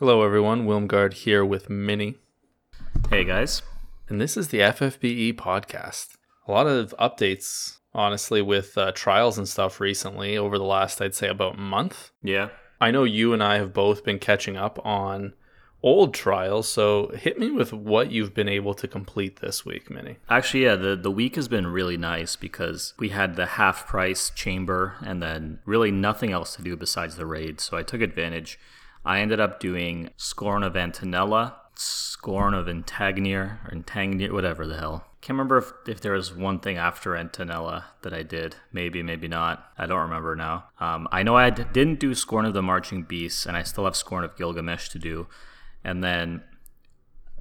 Hello, everyone. Wilmgard here with Minnie, Hey guys. and this is the FFBE podcast. A lot of updates, honestly, with uh, trials and stuff recently over the last, I'd say, about month. Yeah. I know you and I have both been catching up on old trials, so hit me with what you've been able to complete this week, Minnie. Actually, yeah, the, the week has been really nice because we had the half price chamber and then really nothing else to do besides the raid. So I took advantage. I ended up doing Scorn of Antenolla, Scorn of Intagnir, or Intagnir, whatever the hell. Can't remember if, if there was one thing after Antenolla that I did. Maybe, maybe not. I don't remember now. Um, I know I d- didn't do Scorn of the Marching Beasts, and I still have Scorn of Gilgamesh to do. And then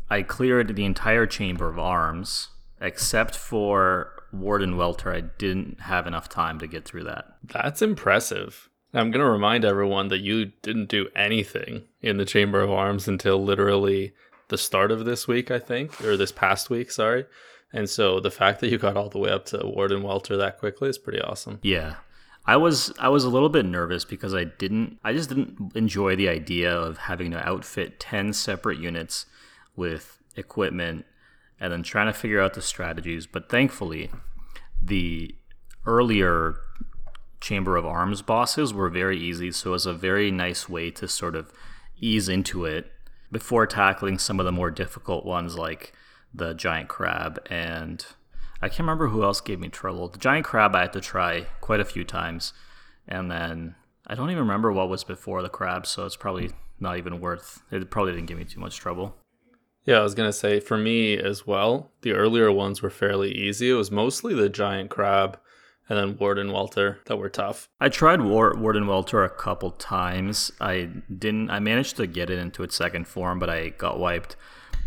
I cleared the entire chamber of arms except for Warden Welter. I didn't have enough time to get through that. That's impressive. I'm going to remind everyone that you didn't do anything in the Chamber of Arms until literally the start of this week, I think, or this past week, sorry. And so the fact that you got all the way up to Warden Welter that quickly is pretty awesome. Yeah. I was I was a little bit nervous because I didn't I just didn't enjoy the idea of having to outfit 10 separate units with equipment and then trying to figure out the strategies, but thankfully the earlier Chamber of Arms bosses were very easy, so it was a very nice way to sort of ease into it before tackling some of the more difficult ones like the giant crab and I can't remember who else gave me trouble. The giant crab I had to try quite a few times, and then I don't even remember what was before the crab, so it's probably not even worth. It probably didn't give me too much trouble. Yeah, I was to say for me as well, the earlier ones were fairly easy. It was mostly the giant crab and then Warden Welter that were tough. I tried War- Warden Welter a couple times. I didn't. I managed to get it into its second form, but I got wiped.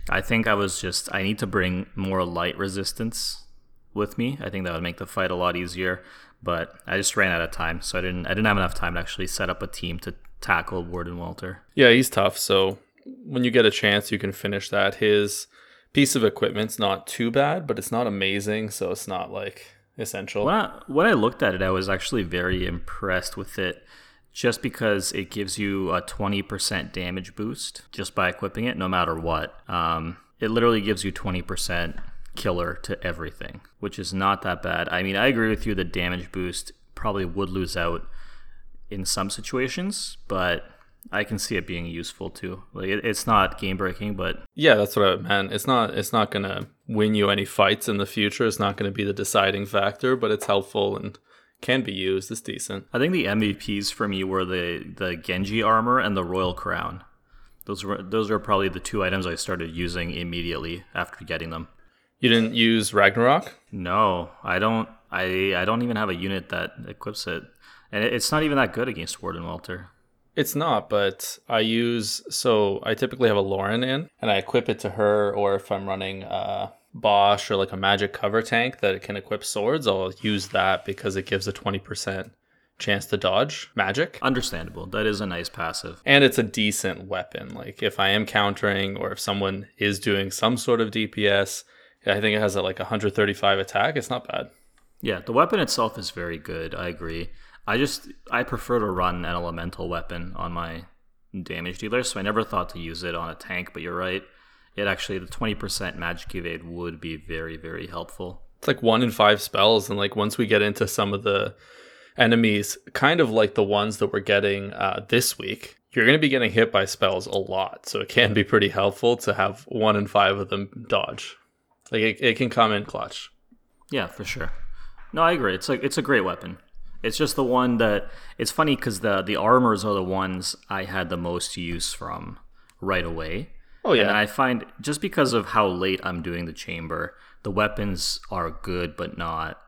I think I was just. I need to bring more light resistance with me. I think that would make the fight a lot easier. But I just ran out of time, so I didn't. I didn't have enough time to actually set up a team to tackle Warden Welter. Yeah, he's tough. So when you get a chance, you can finish that. His piece of equipment's not too bad, but it's not amazing. So it's not like essential. When I, when I looked at it, I was actually very impressed with it just because it gives you a 20% damage boost just by equipping it, no matter what. Um, it literally gives you 20% killer to everything, which is not that bad. I mean, I agree with you, the damage boost probably would lose out in some situations, but I can see it being useful too. Like it, it's not game breaking, but Yeah, that's what I meant. It's not it's not gonna win you any fights in the future. It's not gonna be the deciding factor, but it's helpful and can be used. It's decent. I think the MVPs for me were the the Genji armor and the Royal Crown. Those were those are probably the two items I started using immediately after getting them. You didn't use Ragnarok? No, I don't. I I don't even have a unit that equips it, and it, it's not even that good against Warden Welter. It's not, but I use so I typically have a Lauren in and I equip it to her or if I'm running uh Basch or like a magic cover tank that it can equip swords, I'll use that because it gives a 20% chance to dodge magic. Understandable. That is a nice passive. And it's a decent weapon. Like if I am countering or if someone is doing some sort of DPS, I think it has a, like 135 attack. It's not bad. Yeah, the weapon itself is very good. I agree. I just I prefer to run an elemental weapon on my damage dealer, so I never thought to use it on a tank. But you're right. It actually the 20% magic evade would be very very helpful. It's like one in five spells, and like once we get into some of the enemies, kind of like the ones that we're getting uh, this week, you're going to be getting hit by spells a lot. So it can be pretty helpful to have one in five of them dodge. Like it, it can come in clutch. Yeah, for sure. No, I agree. It's like it's a great weapon. It's just the one that it's funny because the the armors are the ones I had the most use from right away. Oh yeah, And I find just because of how late I'm doing the chamber, the weapons are good but not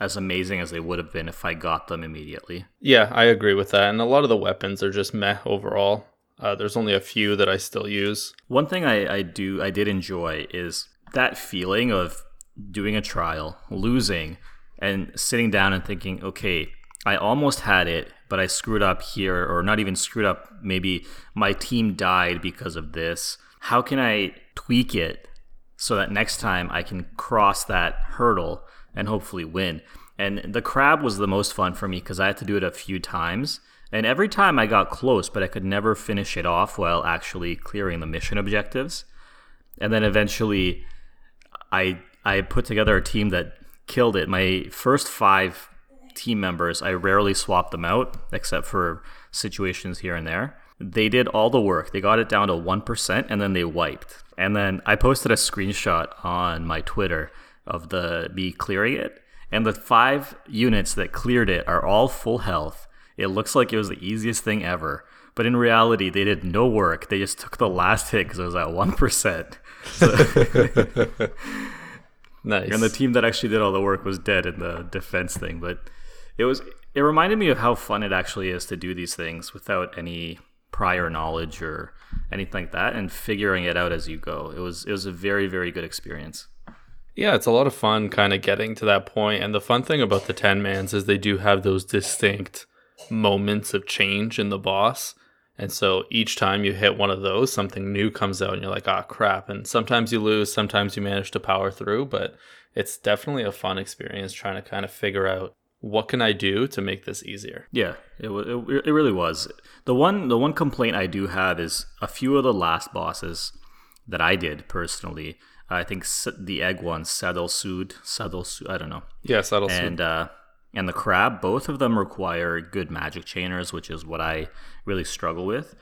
as amazing as they would have been if I got them immediately. yeah, I agree with that. And a lot of the weapons are just meh overall. Uh, there's only a few that I still use. One thing I, I do I did enjoy is that feeling of doing a trial, losing, and sitting down and thinking, okay, I almost had it, but I screwed up here, or not even screwed up. Maybe my team died because of this. How can I tweak it so that next time I can cross that hurdle and hopefully win? And the crab was the most fun for me because I had to do it a few times And every time I got close, but I could never finish it off while actually clearing the mission objectives. And then eventually I I put together a team that killed it. My first five team members, I rarely swapped them out except for situations here and there. They did all the work. They got it down to 1% and then they wiped. And then I posted a screenshot on my Twitter of the me clearing it. And the five units that cleared it are all full health. It looks like it was the easiest thing ever. But in reality, they did no work. They just took the last hit because it was at 1%. So Nice. and the team that actually did all the work was dead in the defense thing. But it was it reminded me of how fun it actually is to do these things without any prior knowledge or anything like that and figuring it out as you go. It was it was a very, very good experience. Yeah, it's a lot of fun kind of getting to that point. And the fun thing about the 10 mans is they do have those distinct moments of change in the boss. And so each time you hit one of those, something new comes out and you're like, ah, crap. And sometimes you lose, sometimes you manage to power through, but it's definitely a fun experience trying to kind of figure out what can I do to make this easier. Yeah, it, it it really was. The one the one complaint I do have is a few of the last bosses that I did personally. I think the egg one, Saddle Sud, Saddle Sud, I don't know. Yeah, that'll and uh, and the crab, both of them require good magic chainers, which is what I really struggle with.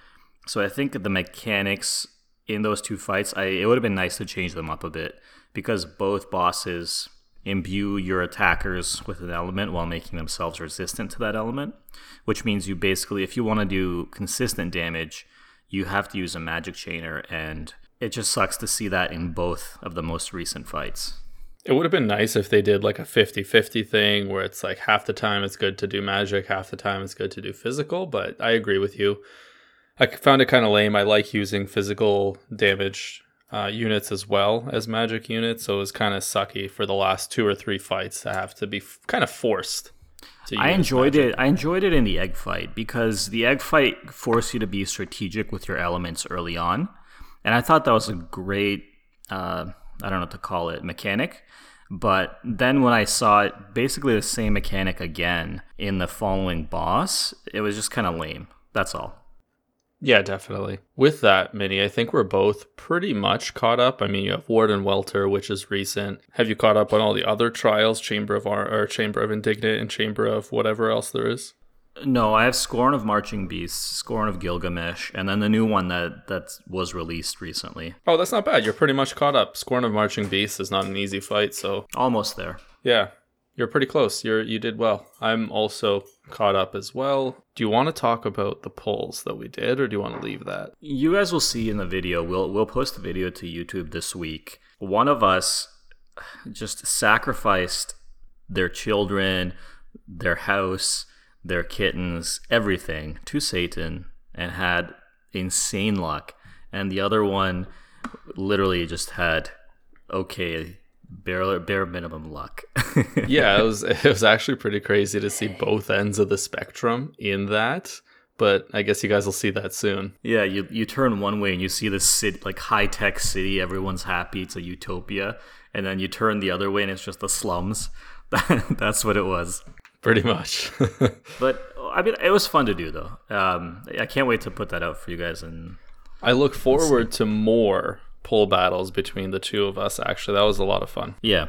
So I think the mechanics in those two fights, I it would have been nice to change them up a bit because both bosses imbue your attackers with an element while making themselves resistant to that element, which means you basically, if you want to do consistent damage, you have to use a magic chainer, and it just sucks to see that in both of the most recent fights. It would have been nice if they did like a 50 50 thing where it's like half the time it's good to do magic, half the time it's good to do physical. But I agree with you. I found it kind of lame. I like using physical damage uh, units as well as magic units. So it was kind of sucky for the last two or three fights to have to be f- kind of forced. To I enjoyed magic. it. I enjoyed it in the egg fight because the egg fight forced you to be strategic with your elements early on, and I thought that was a great. Uh, I don't know what to call it mechanic, but then when I saw it, basically the same mechanic again in the following boss, it was just kind of lame. That's all. Yeah, definitely. With that, Minnie, I think we're both pretty much caught up. I mean, you have Warden Welter, which is recent. Have you caught up on all the other trials, Chamber of Ar- or Chamber of Indignant and Chamber of whatever else there is? No, I have Scorn of Marching Beasts, Scorn of Gilgamesh, and then the new one that that was released recently. Oh, that's not bad. You're pretty much caught up. Scorn of Marching Beasts is not an easy fight, so Almost there. yeah, you're pretty close. You're you did well. I'm also caught up as well. Do you want to talk about the polls that we did, or do you want to leave that? You guys will see in the video. We'll we'll post the video to YouTube this week. One of us just sacrificed their children, their house, their kittens, everything to Satan and had insane luck. And the other one literally just had okay, bare bare minimum luck. yeah, it was it was actually pretty crazy to see both ends of the spectrum in that. But I guess you guys will see that soon. Yeah, you you turn one way and you see this city, like high tech city, everyone's happy, it's a utopia, and then you turn the other way and it's just the slums. That's what it was. Pretty much. But I mean, it was fun to do though. Um, I can't wait to put that out for you guys. And I look forward to more pull battles between the two of us. Actually, that was a lot of fun. yeah,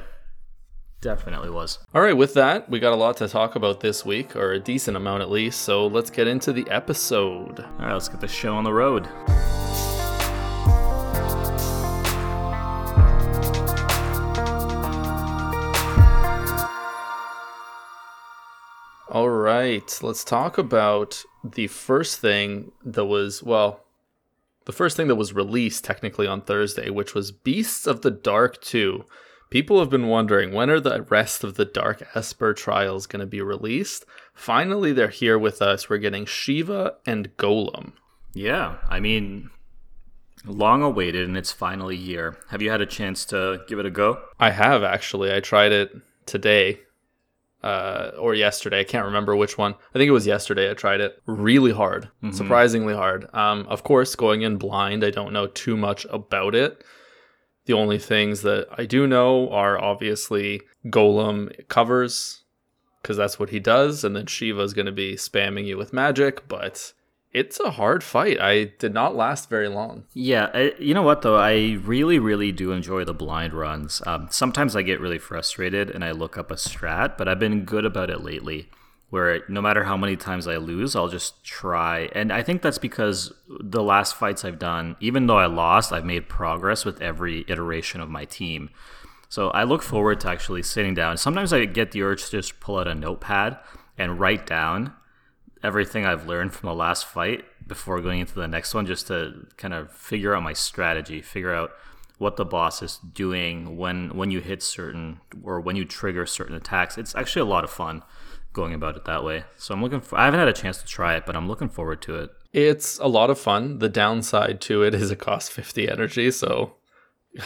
definitely was. All right, with that, we got a lot to talk about this week, or a decent amount at least. So let's get into the episode. All right, let's get the show on the road. All right, let's talk about the first thing that was, well, the first thing that was released technically on Thursday, which was Beasts of the Dark 2. People have been wondering when are the rest of the Dark Esper trials going to be released? Finally, they're here with us. We're getting Shiva and Golem. Yeah, I mean, long awaited, and it's finally here. Have you had a chance to give it a go? I have actually. I tried it today uh, or yesterday. I can't remember which one. I think it was yesterday. I tried it. Really hard, surprisingly hard. Um, of course, going in blind, I don't know too much about it. The only things that I do know are obviously Golem covers because that's what he does, and then Shiva's going to be spamming you with magic, but it's a hard fight. I did not last very long. Yeah, I, you know what though, I really, really do enjoy the blind runs. Um, sometimes I get really frustrated and I look up a strat, but I've been good about it lately. Where no matter how many times I lose, I'll just try. And I think that's because the last fights I've done, even though I lost, I've made progress with every iteration of my team. So I look forward to actually sitting down. Sometimes I get the urge to just pull out a notepad and write down everything I've learned from the last fight before going into the next one, just to kind of figure out my strategy, figure out what the boss is doing when when you hit certain or when you trigger certain attacks. It's actually a lot of fun going about it that way. So I'm looking for I haven't had a chance to try it, but I'm looking forward to it. It's a lot of fun. The downside to it is it costs 50 energy, so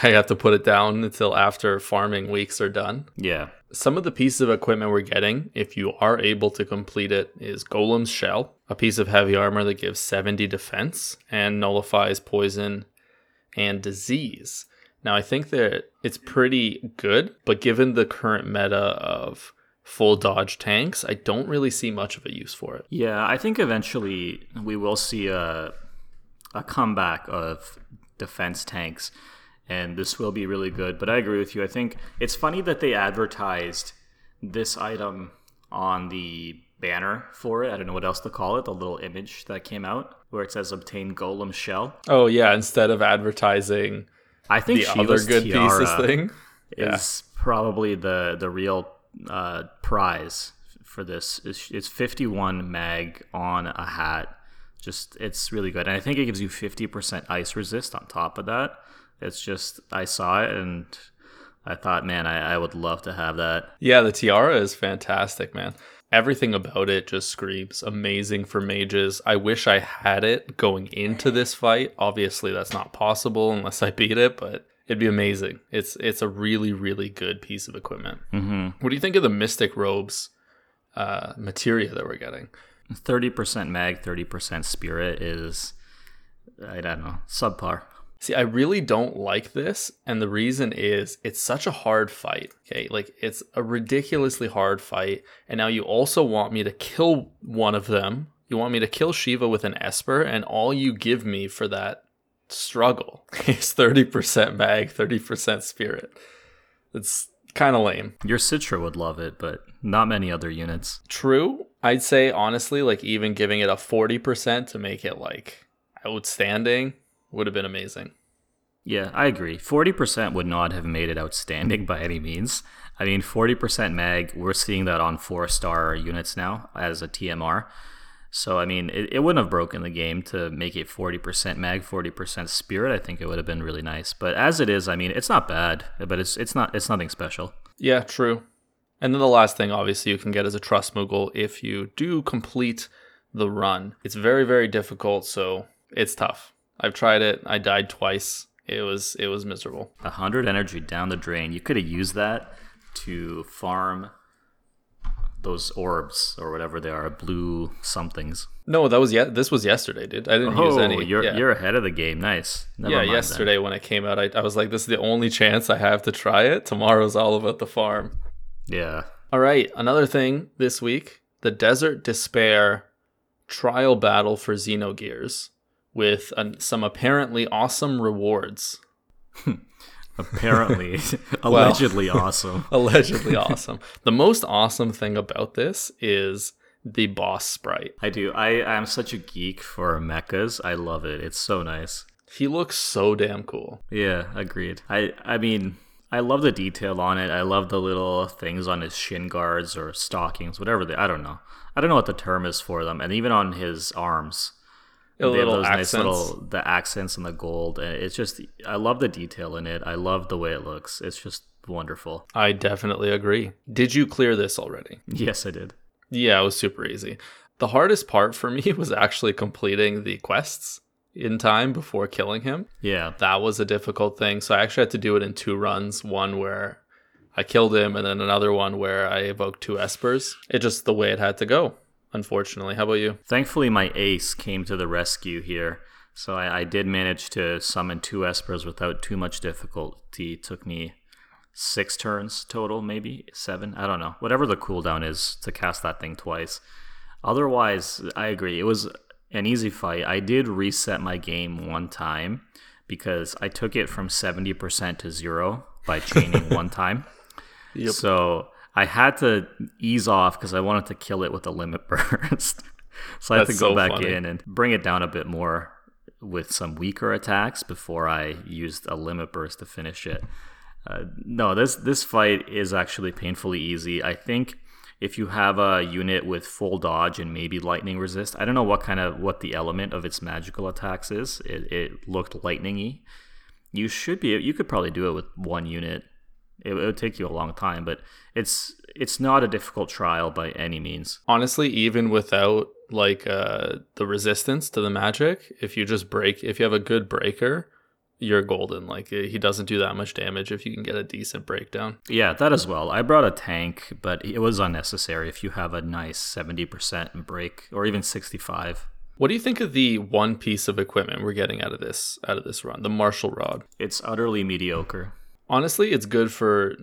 I have to put it down until after farming weeks are done. Yeah. Some of the pieces of equipment we're getting, if you are able to complete it, is Golem's Shell, a piece of heavy armor that gives 70 defense and nullifies poison and disease. Now, I think that it's pretty good, but given the current meta of full dodge tanks, I don't really see much of a use for it. Yeah, I think eventually we will see a a comeback of defense tanks and this will be really good. But I agree with you. I think it's funny that they advertised this item on the banner for it. I don't know what else to call it. The little image that came out where it says "obtain Golem Shell." Oh yeah, instead of advertising, I think the other good tiara pieces thing. Yeah. is probably the the real uh, prize for this. It's, it's 51 mag on a hat. Just it's really good, and I think it gives you 50% ice resist on top of that. It's just I saw it and I thought, man, I, I would love to have that. Yeah, the tiara is fantastic, man. Everything about it just screams amazing for mages. I wish I had it going into this fight. Obviously, that's not possible unless I beat it, but it'd be amazing. It's it's a really really good piece of equipment. Mm-hmm. What do you think of the mystic robes uh, materia that we're getting? 30% mag, 30% spirit is, I don't know, subpar. See, I really don't like this, and the reason is it's such a hard fight. Okay, like it's a ridiculously hard fight, and now you also want me to kill one of them. You want me to kill Shiva with an Esper, and all you give me for that struggle is 30% mag, 30% spirit. It's kind of lame. Your Citra would love it, but not many other units. True. I'd say honestly, like even giving it a 40% to make it like outstanding would have been amazing. Yeah, I agree. 40% would not have made it outstanding by any means. I mean, 40% mag, we're seeing that on four star units now as a TMR. So, I mean, it, it wouldn't have broken the game to make it 40% mag, 40% spirit. I think it would have been really nice. But as it is, I mean, it's not bad, but it's it's not it's nothing special. Yeah, true. And then the last thing, obviously, you can get is a trust Moogle if you do complete the run. It's very, very difficult, so it's tough. I've tried it. I died twice. It was it was miserable. A hundred energy down the drain. You could have used that to farm those orbs or whatever they are, blue somethings. No, that was yeah. This was yesterday, dude. I didn't use Oh, any. you're yeah. you're ahead of the game. Nice. Never yeah, then. yesterday when it came out, I, I was like, this is the only chance I have to try it. Tomorrow's all about the farm. Yeah. All right, another thing this week the Desert Despair trial battle for Xenogears with an, some apparently awesome rewards. Apparently, allegedly awesome. Allegedly awesome. The most awesome thing about this is the boss sprite. I do. I I'm such a geek for mechas. I love it. It's so nice. He looks so damn cool. Yeah, agreed. I I mean, I love the detail on it. I love the little things on his shin guards or stockings, whatever they. I don't know. I don't know what the term is for them, and even on his arms. The they have little those accents. nice little the accents and the gold, and it's just I love the detail in it. I love the way it looks. It's just wonderful. I definitely agree. Did you clear this already? Yes, I did. Yeah, it was super easy. The hardest part for me was actually completing the quests in time before killing him. Yeah, That was a difficult thing. So I actually had to do it in two runs one where I killed him, and then another one where I evoked two Espers. It just the way it had to go, unfortunately. How about you? Thankfully, my ace came to the rescue here. So I, I did manage to summon two espers without too much difficulty. It took me six turns total, maybe seven. I don't know. Whatever the cooldown is to cast that thing twice. Otherwise, I agree. It was an easy fight. I did reset my game one time because I took it from 70% to zero by chaining one time. Yep. So I had to ease off because I wanted to kill it with a limit burst. so I had That's to go so back funny. in and bring it down a bit more with some weaker attacks before I used a limit burst to finish it. Uh, no, this this fight is actually painfully easy. I think if you have a unit with full dodge and maybe lightning resist, I don't know what kind of what the element of its magical attacks is. It, it looked lightningy. You should be you could probably do it with one unit. It, it would take you a long time, but it's it's not a difficult trial by any means. Honestly, even without like uh, the resistance to the magic, if you just break, if you have a good breaker, you're golden. Like he doesn't do that much damage if you can get a decent breakdown. Yeah, that as well. I brought a tank, but it was unnecessary if you have a nice 70% break or even 65. What do you think of the one piece of equipment we're getting out of this out of this run, the martial rod? It's utterly mediocre. Honestly, it's good for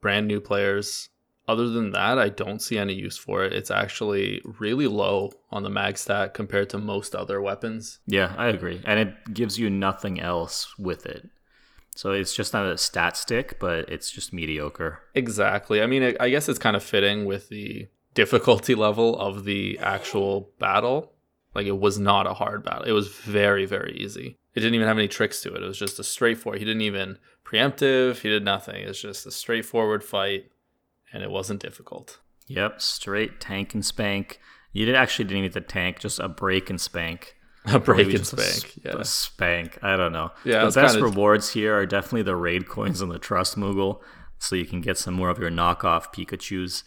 brand new players other than that, I don't see any use for it. It's actually really low on the mag stat compared to most other weapons. Yeah, I agree. And it gives you nothing else with it. So it's just not a stat stick, but it's just mediocre. Exactly. I mean, I guess it's kind of fitting with the difficulty level of the actual battle. Like it was not a hard battle. It was very, very easy. It didn't even have any tricks to it. It was just a straightforward. He didn't even preemptive. He did nothing. It's just a straightforward fight and it wasn't difficult. Yep, straight tank and spank. You did actually didn't even need the tank, just a break and spank. A break and spank, a, yeah. A spank. I don't know. Yeah, the best kinda... rewards here are definitely the raid coins and the trust Moogle, so you can get some more of your knockoff Pikachu's.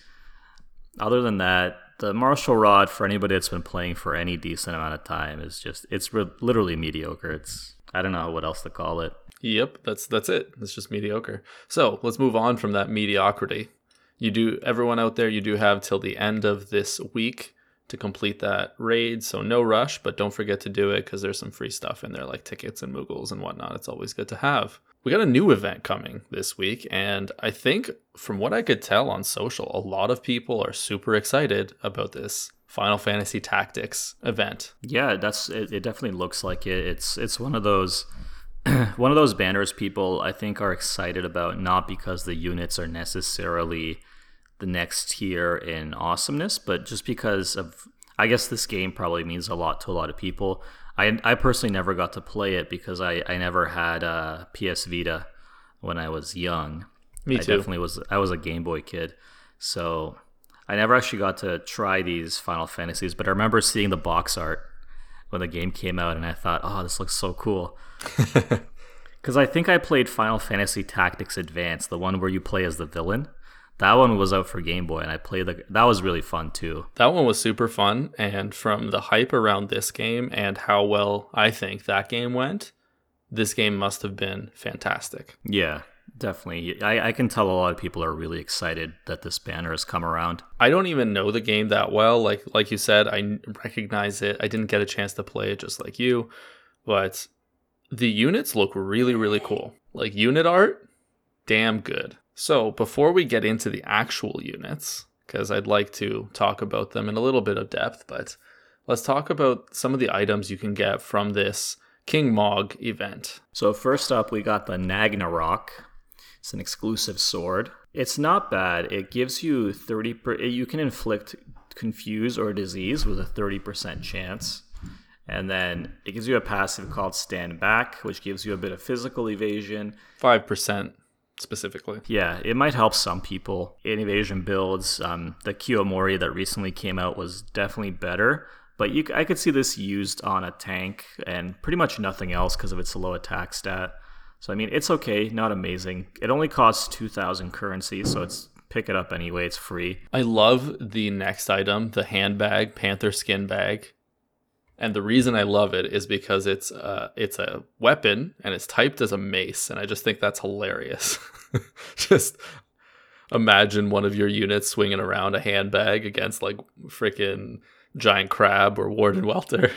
Other than that, the martial rod for anybody that's been playing for any decent amount of time is just it's re- literally mediocre. It's I don't know what else to call it. Yep, that's that's it. It's just mediocre. So let's move on from that mediocrity you do everyone out there you do have till the end of this week to complete that raid so no rush but don't forget to do it because there's some free stuff in there like tickets and moogles and whatnot it's always good to have we got a new event coming this week and i think from what i could tell on social a lot of people are super excited about this final fantasy tactics event yeah that's it, it definitely looks like it it's it's one of those one of those banners people I think are excited about not because the units are necessarily the next tier in awesomeness, but just because of I guess this game probably means a lot to a lot of people. I I personally never got to play it because I I never had uh, a PS Vita when I was young. Me too. I definitely was I was a Game Boy kid. So I never actually got to try these Final Fantasies, but I remember seeing the box art when the game came out, and I thought, oh, this looks so cool. Because I think I played Final Fantasy Tactics Advance, the one where you play as the villain. That one was out for Game Boy, and I played the. That was really fun too. That one was super fun, and from the hype around this game and how well I think that game went, this game must have been fantastic. Yeah, definitely. I, I can tell a lot of people are really excited that this banner has come around. I don't even know the game that well. Like like you said, I recognize it. I didn't get a chance to play it just like you, but the units look really really cool. Like unit art, damn good. So before we get into the actual units, because I'd like to talk about them in a little bit of depth, but let's talk about some of the items you can get from this King Mog event. So first up, we got the Nagnarok. It's an exclusive sword. It's not bad. It gives you 30 per, you can inflict confuse or disease with a 30% chance. And then it gives you a passive called stand back, which gives you a bit of physical evasion. 5% specifically. Yeah, it might help some people in evasion builds. Um, the Kiyomori that recently came out was definitely better, but you, I could see this used on a tank and pretty much nothing else because of its low attack stat. So I mean, it's okay, not amazing. It only costs two thousand currency, so it's pick it up anyway. It's free. I love the next item, the handbag, panther skin bag. And the reason I love it is because it's uh, it's a weapon and it's typed as a mace, and I just think that's hilarious. just imagine one of your units swinging around a handbag against like freaking giant crab or warden welter.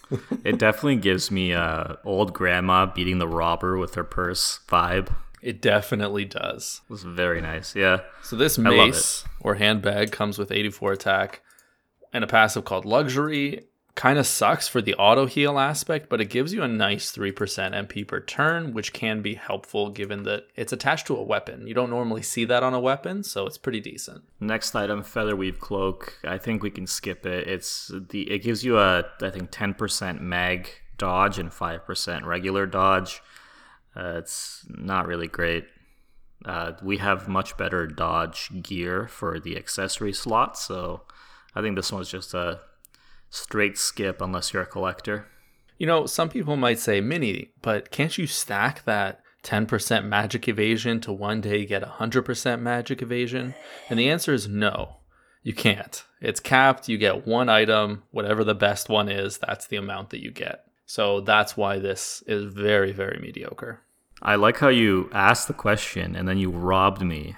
it definitely gives me a old grandma beating the robber with her purse vibe. It definitely does. It was very nice. Yeah. So this mace or handbag comes with 84 attack and a passive called Luxury. Kind of sucks for the auto heal aspect, but it gives you a nice 3% MP per turn, which can be helpful given that it's attached to a weapon. You don't normally see that on a weapon, so it's pretty decent. Next item, Featherweave Cloak. I think we can skip it. It's the it gives you a I think 10% mag dodge and 5% regular dodge. Uh, it's not really great. Uh, we have much better dodge gear for the accessory slot, so I think this one's just a straight skip unless you're a collector. You know, some people might say mini, but can't you stack that 10% magic evasion to one day get 100% magic evasion? And the answer is no, you can't. It's capped. You get one item, whatever the best one is, that's the amount that you get. So that's why this is very, very mediocre. I like how you asked the question and then you robbed me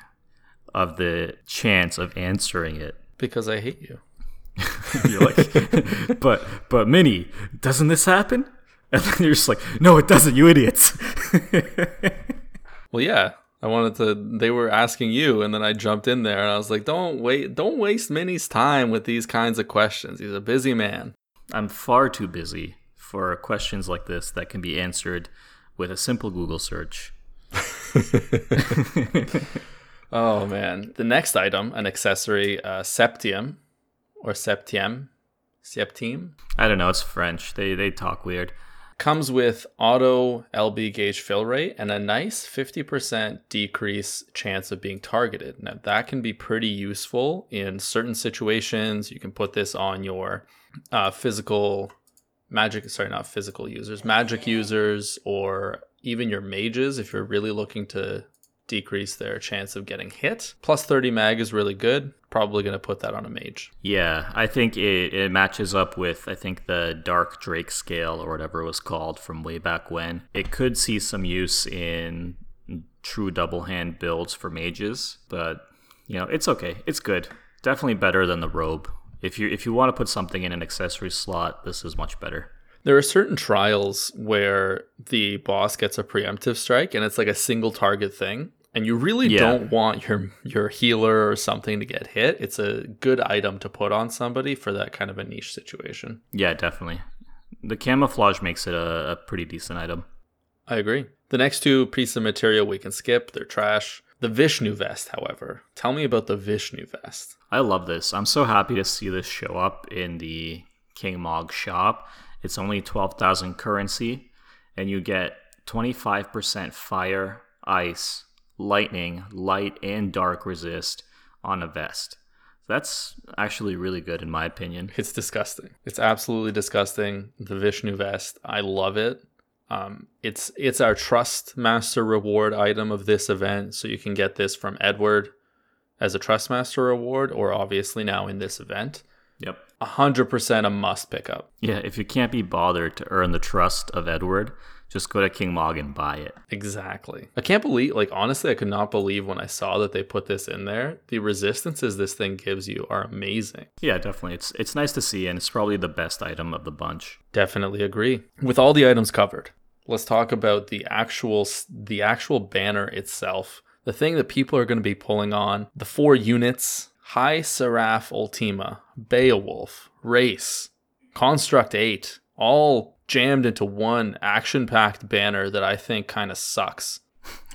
of the chance of answering it. Because I hate you. you're like, but but Minnie, doesn't this happen? And then you're just like, no, it doesn't, you idiots. well, yeah, I wanted to. They were asking you, and then I jumped in there, and I was like, don't wait, don't waste Minnie's time with these kinds of questions. He's a busy man. I'm far too busy for questions like this that can be answered with a simple Google search. oh man, the next item, an accessory, uh, Septium or Septième, Septime. I don't know. It's French. They they talk weird. Comes with auto LB gauge fill rate and a nice 50% decrease chance of being targeted. Now, that can be pretty useful in certain situations. You can put this on your uh, physical magic, sorry, not physical users, magic users, or even your mages if you're really looking to decrease their chance of getting hit. Plus 30 mag is really good. Probably going to put that on a mage. Yeah, I think it, it matches up with, I think, the Dark Drake scale or whatever it was called from way back when. It could see some use in true double hand builds for mages, but, you know, it's okay. It's good. Definitely better than the robe. If you if you want to put something in an accessory slot, this is much better. There are certain trials where the boss gets a preemptive strike and it's like a single target thing and you really yeah. don't want your your healer or something to get hit. It's a good item to put on somebody for that kind of a niche situation. Yeah, definitely. The camouflage makes it a, a pretty decent item. I agree. The next two pieces of materia we can skip. They're trash. The Vishnu vest, however. Tell me about the Vishnu vest. I love this. I'm so happy to see this show up in the King Mog shop. It's only 12,000 currency, and you get 25% fire, ice, lightning, light, and dark resist on a vest. That's actually really good in my opinion. It's disgusting. It's absolutely disgusting. The Vishnu vest, I love it. Um, it's it's our trust master reward item of this event, so you can get this from Edward as a trust master reward, or obviously now in this event. Yep. 100% a must pick up. Yeah, if you can't be bothered to earn the trust of Edward, just go to King Mog and buy it. Exactly. I can't believe, like, honestly, I could not believe when I saw that they put this in there. The resistances this thing gives you are amazing. Yeah, definitely. It's it's nice to see, and it's probably the best item of the bunch. Definitely agree. With all the items covered, let's talk about the actual the actual banner itself. The thing that people are going to be pulling on, the four units, High Seraph Ultima, Beowulf, Reis, Construct 8, all jammed into one action packed banner that I think kind of sucks.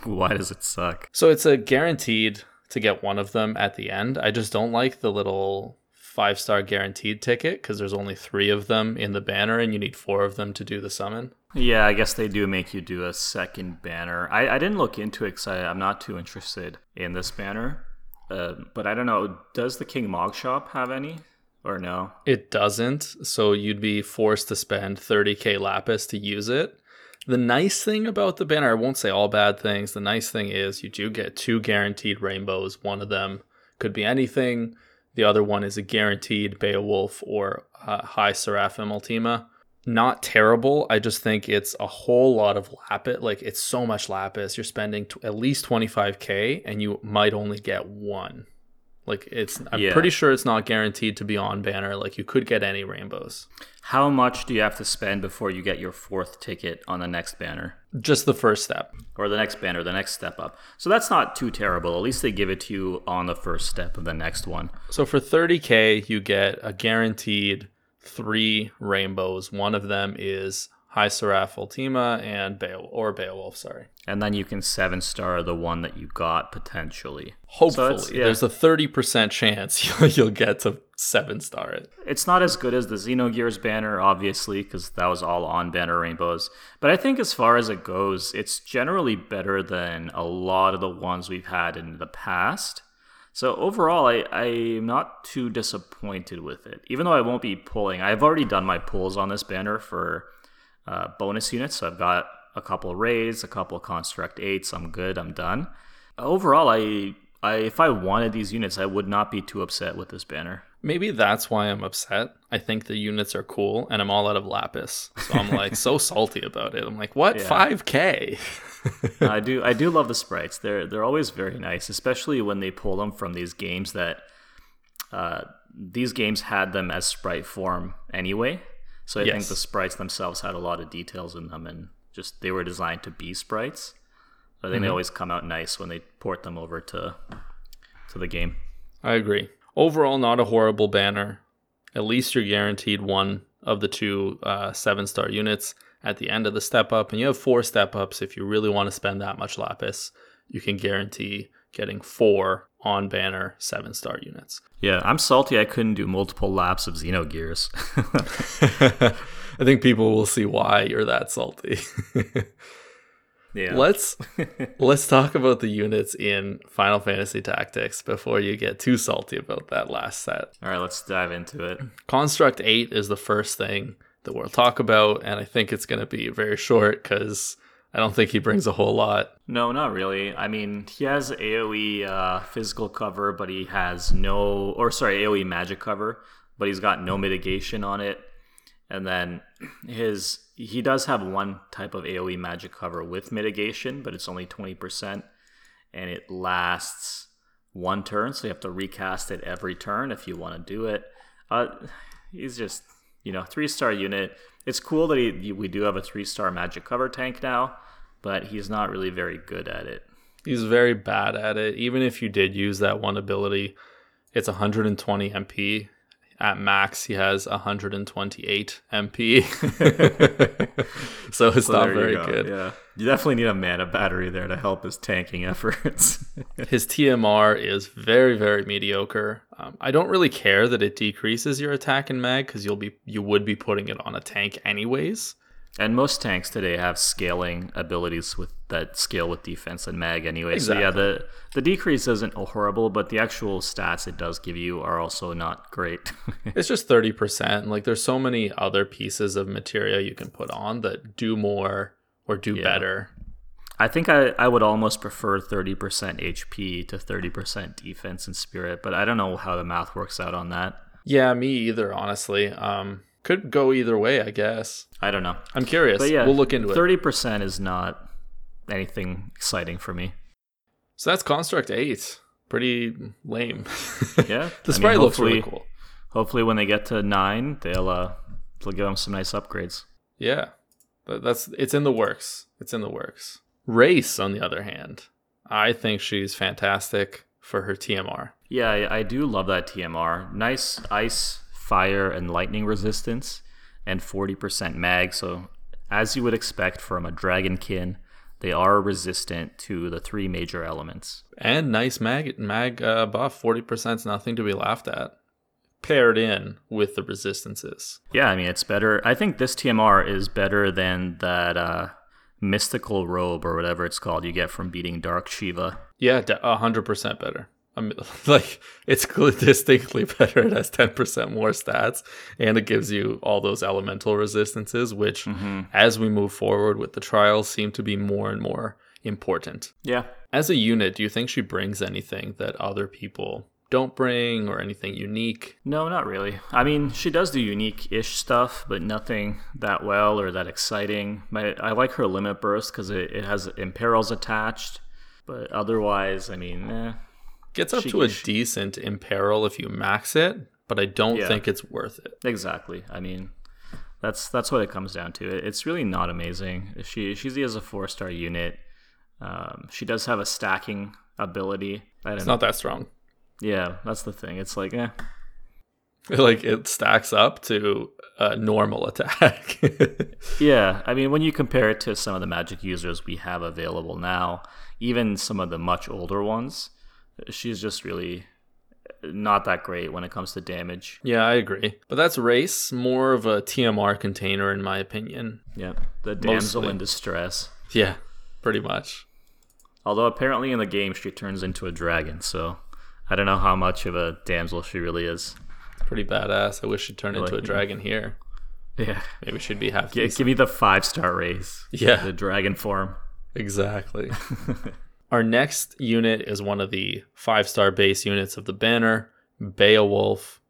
Why does it suck? So it's a guaranteed to get one of them at the end. I just don't like the little five star guaranteed ticket because there's only three of them in the banner and you need four of them to do the summon. Yeah, I guess they do make you do a second banner. I, I didn't look into it because I'm not too interested in this banner. Uh, but I don't know. Does the King Mog shop have any? Or no? It doesn't. So you'd be forced to spend 30k lapis to use it. The nice thing about the banner, I won't say all bad things. The nice thing is you do get two guaranteed rainbows. One of them could be anything. The other one is a guaranteed Beowulf or uh, High Seraphim Ultima. Not terrible. I just think it's a whole lot of lapis. Like it's so much lapis. You're spending t- at least 25k and you might only get one Like it's I'm Yeah. pretty sure it's not guaranteed to be on banner. Like you could get any rainbows. How much do you have to spend before you get your fourth ticket on the next banner? Just the first step. Or the next banner, the next step up. So that's not too terrible. At least they give it to you on the first step of the next one. So for 30k, you get a guaranteed three rainbows. One of them is High Seraph Ultima and Beowulf, or Beowulf, sorry. And then you can seven star the one that you got potentially. Hopefully, it's- yeah. there's a 30% chance you'll, you'll get to seven star it. It's not as good as the Xenogears banner, obviously, because that was all on banner rainbows. But I think as far as it goes, it's generally better than a lot of the ones we've had in the past. So overall, I, I'm not too disappointed with it. Even though I won't be pulling, I've already done my pulls on this banner for uh, bonus units. So I've got a couple of raids, a couple of construct eights. I'm good. I'm done. Overall, I, I if I wanted these units, I would not be too upset with this banner. Maybe that's why I'm upset. I think the units are cool, and I'm all out of lapis, so I'm like so salty about it. I'm like, what? Yeah. 5k? I do I do love the sprites. They're they're always very nice, especially when they pull them from these games that uh, these games had them as sprite form anyway. So I think the sprites themselves had a lot of details in them, and just they were designed to be sprites. I think they always come out nice when they port them over to to the game. I agree. Overall, not a horrible banner. At least you're guaranteed one of the two uh, seven star units at the end of the step up, and you have four step ups. If you really want to spend that much lapis, you can guarantee getting four on banner seven star units. Yeah, I'm salty. I couldn't do multiple laps of Xenogears. I think people will see why you're that salty. yeah, let's let's talk about the units in Final Fantasy Tactics before you get too salty about that last set. all right. Let's dive into it. Construct 8 is the first thing that we'll talk about, and I think it's going to be very short because I don't think he brings a whole lot. No, not really. I mean, he has AoE uh, physical cover, but he has no, or sorry, AoE magic cover, but he's got no mitigation on it. And then his, he does have one type of AoE magic cover with mitigation, but it's only 20%, and it lasts one turn, so you have to recast it every turn if you want to do it. Uh, he's just, you know, three star unit. It's cool that he, we do have a three star magic cover tank now, but he's not really very good at it. He's very bad at it. Even if you did use that one ability, it's 120 MP. At max, he has 128 MP. so it's not very go, good. Yeah, you definitely need a mana battery there to help his tanking efforts. His TMR is very, very mediocre. Um, I don't really care that it decreases your attack in mag because you'll be you would be putting it on a tank anyways. And most tanks today have scaling abilities with that scale with defense and mag anyway. So yeah, the the decrease isn't horrible, but the actual stats it does give you are also not great. It's just thirty percent. Like there's so many other pieces of materia you can put on that do more or do Yeah. better. I think I, I would almost prefer 30% HP to 30% defense and spirit, but I don't know how the math works out on that. Yeah, me either. Honestly, um, could go either way. I guess. I don't know. I'm curious. But yeah, we'll look into it. 30% is not anything exciting for me. So that's construct eight. Pretty lame. Yeah. the I mean, sprite looks really cool. Hopefully, when they get to nine, they'll uh, they'll give them some nice upgrades. Yeah, That- that's it's in the works. It's in the works. Reis, on the other hand, I think she's fantastic for her TMR. Yeah, I, I do love that TMR. Nice ice, fire, and lightning resistance, and 40% mag. So, as you would expect from a dragonkin, they are resistant to the three major elements. And nice mag mag uh, buff. Forty percent is nothing to be laughed at. Paired in with the resistances. Yeah, I mean, it's better. I think this TMR is better than that uh, mystical robe or whatever it's called you get from beating Dark Shiva. Yeah, a hundred percent better. I mean, like it's distinctly better. It has ten percent more stats, and it gives you all those elemental resistances, which, as we move forward with the trials, seem to be more and more important. Yeah. As a unit, do you think she brings anything that other people don't bring, or anything unique? No, not really. I mean, she does do unique ish stuff, but nothing that well or that exciting. My, I like her limit burst because it, it has imperils attached, but otherwise, I mean, eh. Gets up She- to a she- decent imperil if you max it, but I don't Yeah. think it's worth it. Exactly. I mean, that's that's what it comes down to. It's really not amazing. She she is a four star unit. Um, she does have a stacking ability. I don't It's know. not that strong. yeah, that's the thing. It's like, eh, like it stacks up to a normal attack. yeah. I mean, when you compare it to some of the magic users we have available now, even some of the much older ones, she's just really not that great when it comes to damage. yeah, I agree. But that's Reis, more of a TMR container in my opinion. Yeah, the damsel Mostly. in distress. Yeah, pretty much. Although apparently in the game she turns into a dragon, so I don't know how much of a damsel she really is. Pretty badass. I wish she'd turn into a dragon here. Yeah, Maybe she'd be half G- give me the five star Reis. Yeah. the dragon form. Exactly. Our next unit is one of the five star base units of the banner, Beowulf.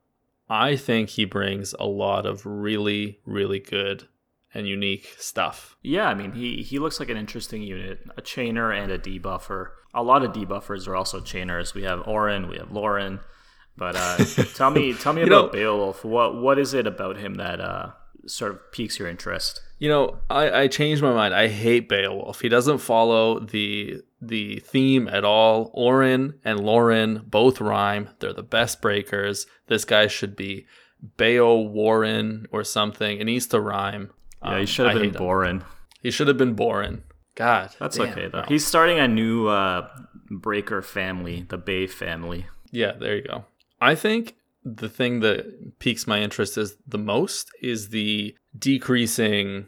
I think he brings a lot of really, really good and unique stuff. Yeah, I mean he he looks like an interesting unit, a chainer and a debuffer. A lot of debuffers are also chainers. We have Orin, we have Lauren. But uh, tell me tell me about know- Beowulf. What what is it about him that uh, sort of piques your interest? You know, I, I changed my mind. I hate Beowulf. He doesn't follow the the theme at all. Orin and Lauren both rhyme. They're the best breakers. This guy should be Beo Warren or something. It needs to rhyme. Yeah, he Um, should have been. Borin. He should have been Boren. God, That's damn, okay though. He's starting a new uh, breaker family, the Bay family. Yeah, there you go. I think the thing that piques my interest is the most is the decreasing.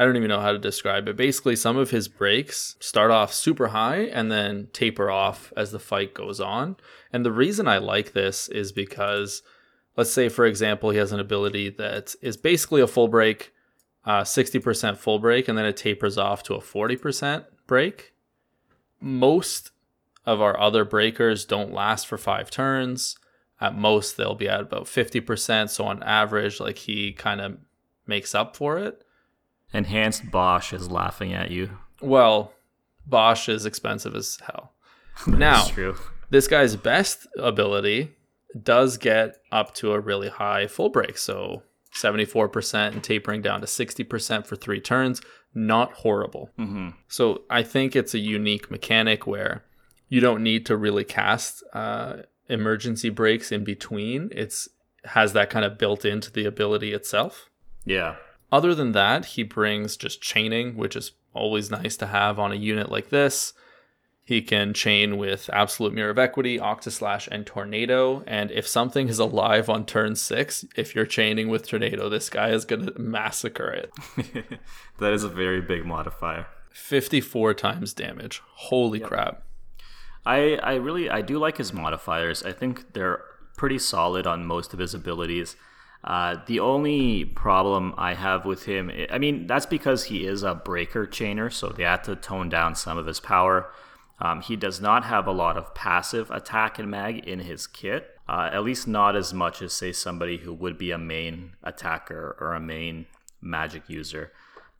I don't even know how to describe it. Basically, some of his breaks start off super high and then taper off as the fight goes on. And the reason I like this is because, let's say, for example, he has an ability that is basically a full break, uh, 60% full break, and then it tapers off to a 40% break. Most of our other breakers don't last for five turns. At most, they'll be at about 50%. So, on average, like he kind of makes up for it. Enhanced Basch is laughing at you. Well, Basch is expensive as hell. Now, true. this guy's best ability does get up to a really high full break. So, 74% and tapering down to 60% for three turns. Not horrible. hmm So I think it's a unique mechanic where you don't need to really cast uh, emergency breaks in between. It's has that kind of built into the ability itself. Yeah. Other than that, he brings just chaining, which is always nice to have on a unit like this. He can chain with Absolute Mirror of Equity, Octaslash, and Tornado. And if something is alive on turn six, if you're chaining with Tornado, this guy is going to massacre it. that is a very big modifier. 54 times damage. Holy crap. I, I really I do like his modifiers. I think they're pretty solid on most of his abilities. Uh, the only problem I have with him, I mean, that's because he is a breaker chainer, so they have to tone down some of his power. Um, he does not have a lot of passive attack and mag in his kit, uh, at least not as much as, say, somebody who would be a main attacker or a main magic user.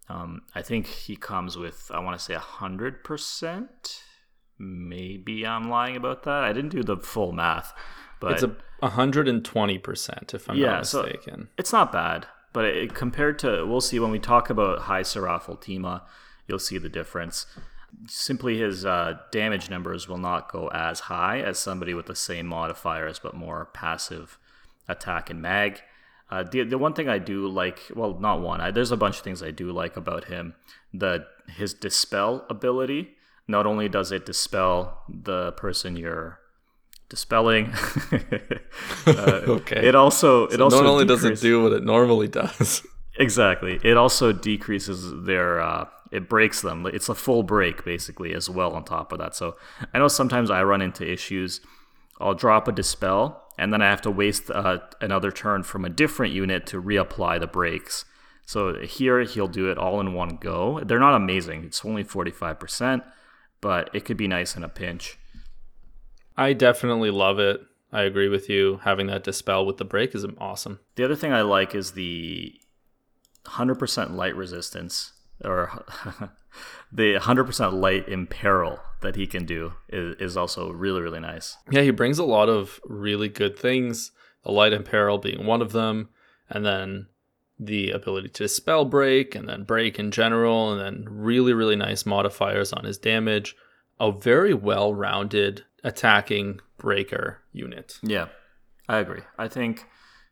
Um, I think he comes with, I want to say, 100%. Maybe I'm lying about that. I didn't do the full math, but It's a 120% if I'm Yeah, not so- mistaken. it's not bad. But it, compared to, we'll see when we talk about High Seraph Ultima, you'll see the difference. Simply his uh, damage numbers will not go as high as somebody with the same modifiers but more passive attack and mag. Uh, the, the one thing I do like, well, not one, I, there's a bunch of things I do like about him. The His dispel ability, not only does it dispel the person you're dispelling, uh, Okay. it also it So also not only does it do what it normally does, exactly. It also decreases their uh, it breaks them. It's a full break basically as well on top of that. So i know sometimes i run into issues. I'll drop a dispel and then i have to waste uh, another turn from a different unit to reapply the breaks. So here he'll do it all in one go. They're not amazing. It's only 45% but it could be nice in a pinch I definitely love it. I agree with you. Having that dispel with the break is awesome. The other thing I like is the 100% light resistance or the 100% light imperil that he can do is, is also really really nice. Yeah, he brings a lot of really good things. The light imperil being one of them, and then the ability to spell break, and then break in general, and then really really nice modifiers on his damage. A very well rounded attacking breaker unit. Yeah, I agree. I think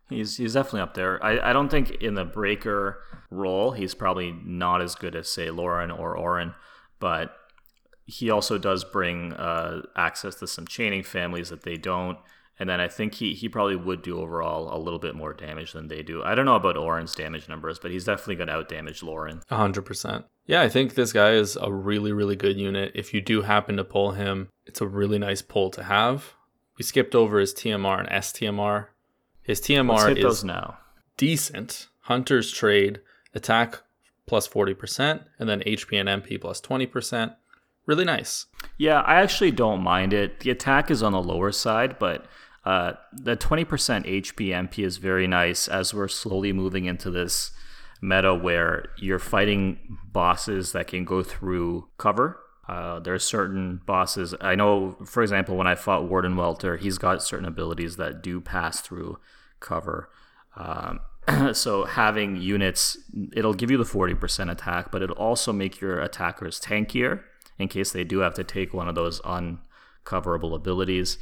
he's he's definitely up there. I, I don't think in the breaker role he's probably not as good as say Lauren or Orin, but he also does bring uh, access to some chaining families that they don't. And then I think he, he probably would do overall a little bit more damage than they do. I don't know about Orin's damage numbers, but he's definitely going to out damage Lauren. 100%. Yeah, I think this guy is a really, really good unit. If you do happen to pull him, it's a really nice pull to have. We skipped over his TMR and STMR. His TMR is now. decent. Hunter's trade, attack plus 40%, and then HP and MP plus 20%. Really nice. Yeah, I actually don't mind it. The attack is on the lower side, but uh, the 20% HP MP is very nice as we're slowly moving into this meta where you're fighting bosses that can go through cover. Uh, there are certain bosses. I know, for example, when I fought Warden Welter, he's got certain abilities that do pass through cover. Um, so having units, it'll give you the 40% attack, but it'll also make your attackers tankier in case they do have to take one of those uncoverable abilities.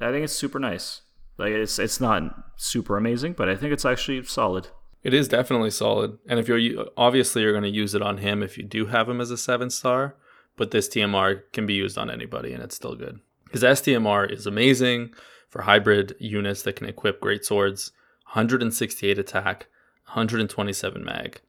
I think it's super nice. Like it's it's not super amazing, but I think it's actually solid. It is definitely solid. And if you're obviously you're going to use it on him if you do have him as a 7 star, but this TMR can be used on anybody and it's still good. His STMR is amazing for hybrid units that can equip great swords, 168 attack, 127 mag.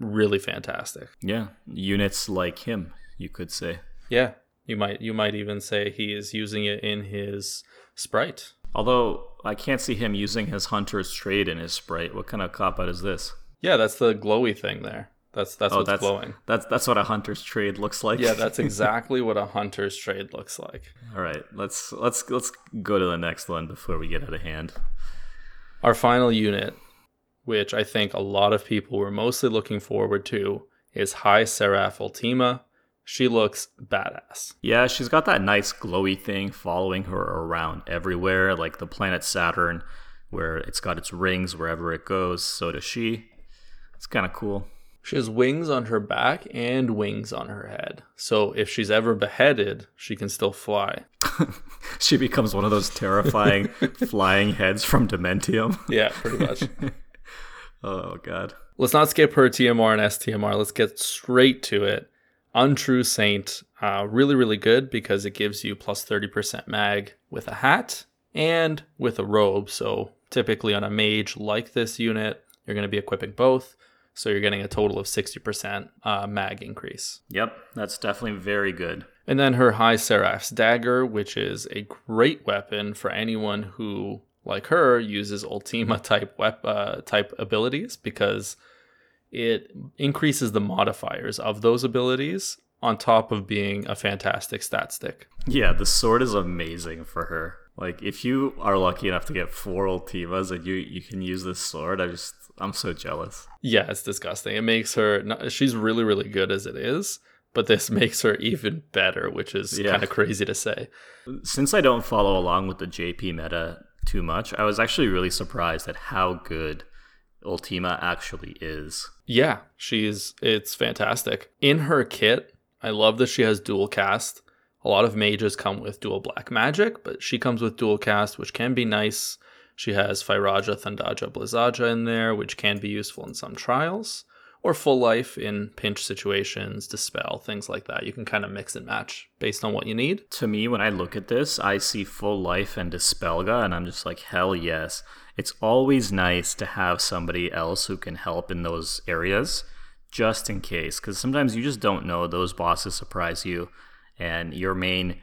Really fantastic. Yeah, units like him, you could say. Yeah, you might you might even say he is using it in his sprite. Although I can't see him using his hunter's trade in his sprite. What kind of cop out is this? Yeah, that's the glowy thing there. That's that's Oh, what's that's glowing. that's that's what a hunter's trade looks like. Yeah, that's exactly what a hunter's trade looks like. All right, let's let's let's go to the next one before we get out of hand. Our final unit, which I think a lot of people were mostly looking forward to, is High Seraph Ultima. She looks badass. Yeah, she's got that nice glowy thing following her around everywhere, like the planet Saturn, where it's got its rings wherever it goes. So does she. It's kind of cool. She has wings on her back and wings on her head. So if she's ever beheaded, she can still fly. She becomes one of those terrifying flying heads from Dementium. Yeah, pretty much. Oh god. Let's not skip her TMR and STMR. Let's get straight to it. Untrue Saint, uh, really, really good because it gives you plus 30% mag with a hat and with a robe. So typically on a mage like this unit, you're going to be equipping both. So you're getting a total of 60% uh, mag increase. Yep, that's definitely very good. And then her High Seraph's Dagger, which is a great weapon for anyone who, like her, uses Ultima type wep- uh, type abilities because it increases the modifiers of those abilities on top of being a fantastic stat stick. Yeah, the sword is amazing for her. Like if you are lucky enough to get four Ultimas and you you can use this sword, I just I'm so jealous. Yeah, it's disgusting. It makes her not, she's really really good as it is, but this makes her even better, which is Yeah. kind of crazy to say. Since I don't follow along with the JP meta too much, I was actually really surprised at how good Ultima actually is. Yeah, she's it's fantastic. In her kit, I love that she has dual cast. A lot of mages come with dual black magic, but she comes with dual cast, which can be nice. She has Firaja, Thundaja, Blizzaja in there, which can be useful in some trials, or full life in pinch situations, dispel, things like that. You can kind of mix and match based on what you need. To me, when I look at this, I see full life and Dispelga, and I'm just like, hell yes. It's always nice to have somebody else who can help in those areas, just in case, because sometimes you just don't know. Those bosses surprise you, and your main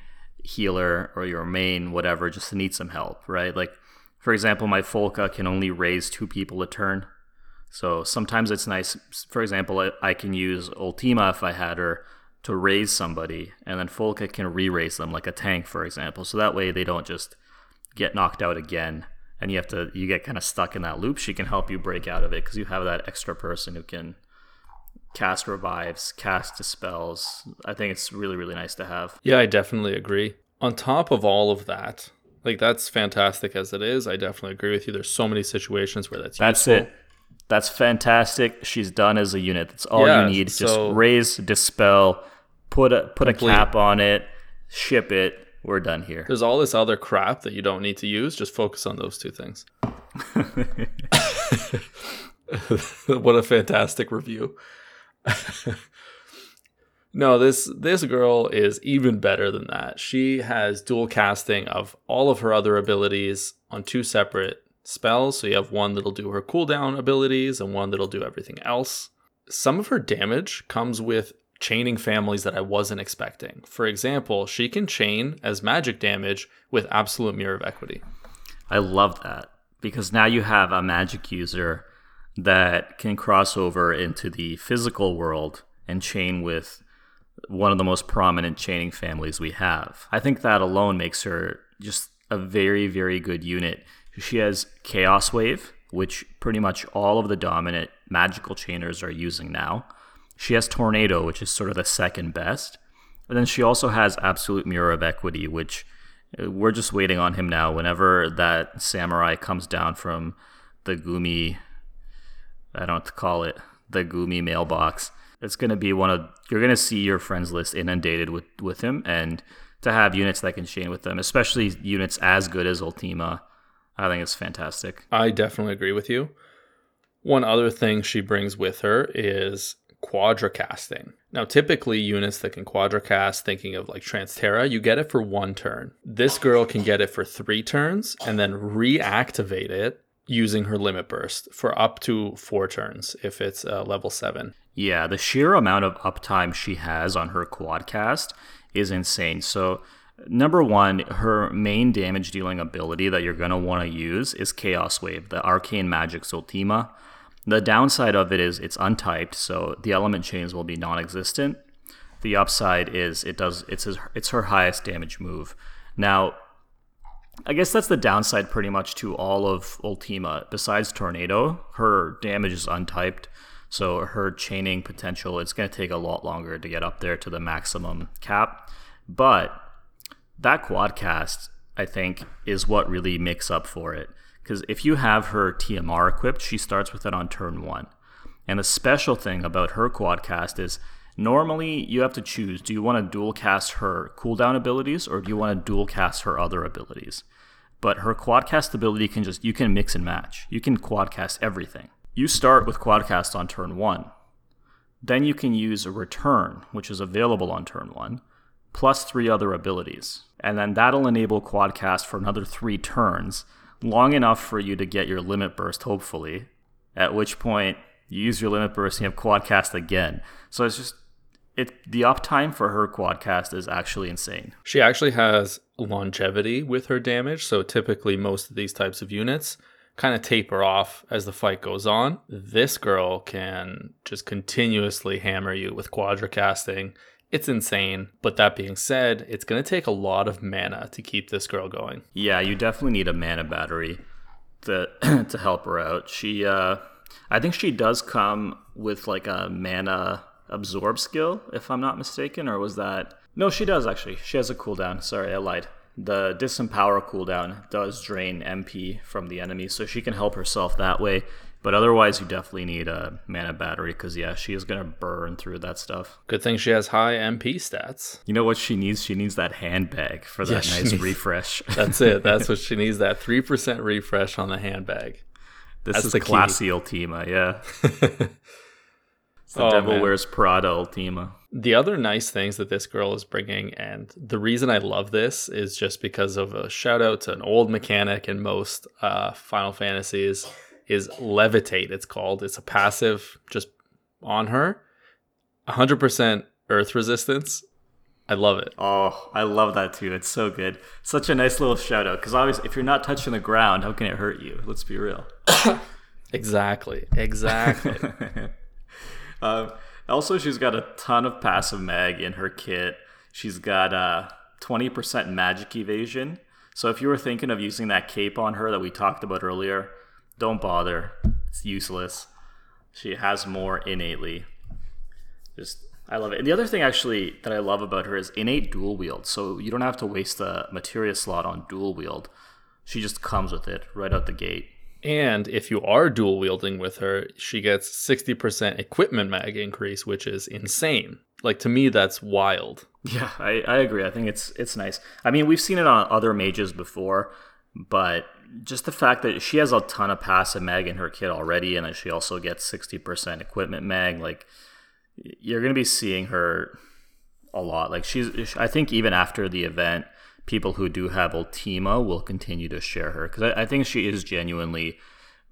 healer or your main whatever just needs some help, right? Like, for example, my Folka can only raise two people a turn. So sometimes it's nice. For example, I, I can use Ultima if I had her to raise somebody, and then Folka can re-raise them like a tank, for example. So that way they don't just get knocked out again, and you have to you get kind of stuck in that loop. She can help you break out of it because you have that extra person who can cast revives, cast dispels. I think it's really, really nice to have. Yeah, I definitely agree. On top of all of that, like that's fantastic as it is. I definitely agree with you. There's so many situations where that's That's useful. it. That's fantastic. She's done as a unit. That's all Yeah, you need. so- Just raise, dispel, put a put Complete. a cap on it, ship it. We're done here. There's all this other crap that you don't need to use. Just focus on those two things. what a fantastic review. no, this this girl is even better than that. She has dual casting of all of her other abilities on two separate spells. So you have one that'll do her cooldown abilities and one that'll do everything else. Some of her damage comes with chaining families that I wasn't expecting. For example, she can chain as magic damage with absolute mirror of equity. I love that because now you have a magic user that can cross over into the physical world and chain with one of the most prominent chaining families we have. I think that alone makes her just a very, very good unit. She has Chaos Wave, which pretty much all of the dominant magical chainers are using now. She has Tornado, which is sort of the second best. And then she also has Absolute Mirror of Equity, which uh, we're just waiting on him now. Whenever that samurai comes down from the Gumi, I don't call it, the Gumi mailbox, it's going to be one of, you're going to see your friends list inundated with, with him. And to have units that can chain with them, especially units as good as Ultima, I think it's fantastic. I definitely agree with you. One other thing she brings with her is quadracasting. Now, typically, units that can quadracast, thinking of like Trance Terra, you get it for one turn. This girl can get it for three turns and then reactivate it using her limit burst for up to four turns if it's uh, level seven. Yeah, the sheer amount of uptime she has on her quadcast is insane. So, number one, her main damage dealing ability that you're going to want to use is Chaos Wave, the Arcane Magic's Ultima. The downside of it is it's untyped, so the element chains will be non existent. The upside is it does it's his, it's her highest damage move. Now, I guess that's the downside pretty much to all of Ultima. Besides Tornado, her damage is untyped, so her chaining potential it's going to take a lot longer to get up there to the maximum cap. But that quadcast, I think, is what really makes up for it. Because if you have her TMR equipped, she starts with it on turn one. And the special thing about her quadcast is normally you have to choose do you want to dual cast her cooldown abilities or do you want to dual cast her other abilities? But her quadcast ability can just, you can mix and match. You can quadcast everything. You start with quadcast on turn one. Then you can use a return, which is available on turn one, plus three other abilities. And then that'll enable quadcast for another three turns, long enough for you to get your limit burst, hopefully. At which point you use your limit burst and you have quadcast again. So it's just it the uptime for her quadcast is actually insane. She actually has longevity with her damage, so typically most of these types of units kind of taper off as the fight goes on. This girl can just continuously hammer you with quadracasting. It's insane. But that being said, it's going to take a lot of mana to keep this girl going. Yeah, you definitely need a mana battery to to help her out. She uh I think she does come with like a mana absorb skill, if I'm not mistaken, or was that No, she does actually. She has a cooldown. Sorry, I lied. The disempower cooldown does drain MP from the enemy, so she can help herself that way. But otherwise, you definitely need a mana battery because yeah, she is gonna burn through that stuff. Good thing she has high MP stats. You know what she needs? She needs that handbag for that she nice needs- refresh. That's it. That's what she needs that 3% refresh on the handbag. this that's is the key. classy Ultima, yeah. The Oh, Devil man. Wears Prada Ultima. The other nice things that this girl is bringing, and the reason I love this is just because of a shout out to an old mechanic in most uh, Final Fantasies, is Levitate. It's called. It's a passive just on her, 100% Earth resistance. I love it. Oh, I love that too. It's so good. Such a nice little shout out. Because obviously, if you're not touching the ground, how can it hurt you? Let's be real. Exactly. Exactly. Um, also, she's got a ton of passive mag in her kit. She's got uh, 20% magic evasion. So if you were thinking of using that cape on her that we talked about earlier, don't bother. It's useless. She has more innately. just I love it. And the other thing actually that I love about her is innate dual wield. So you don't have to waste a materia slot on dual wield. She just comes with it right out the gate. And if you are dual wielding with her, she gets 60% equipment mag increase, which is insane. Like to me, that's wild. Yeah, I, I agree. I think it's it's nice. I mean, we've seen it on other mages before, but just the fact that she has a ton of passive mag in her kit already, and that she also gets 60% equipment mag, like you're going to be seeing her a lot. Like she's, I think even after the event, people who do have Ultima will continue to share her because I, I, think she is genuinely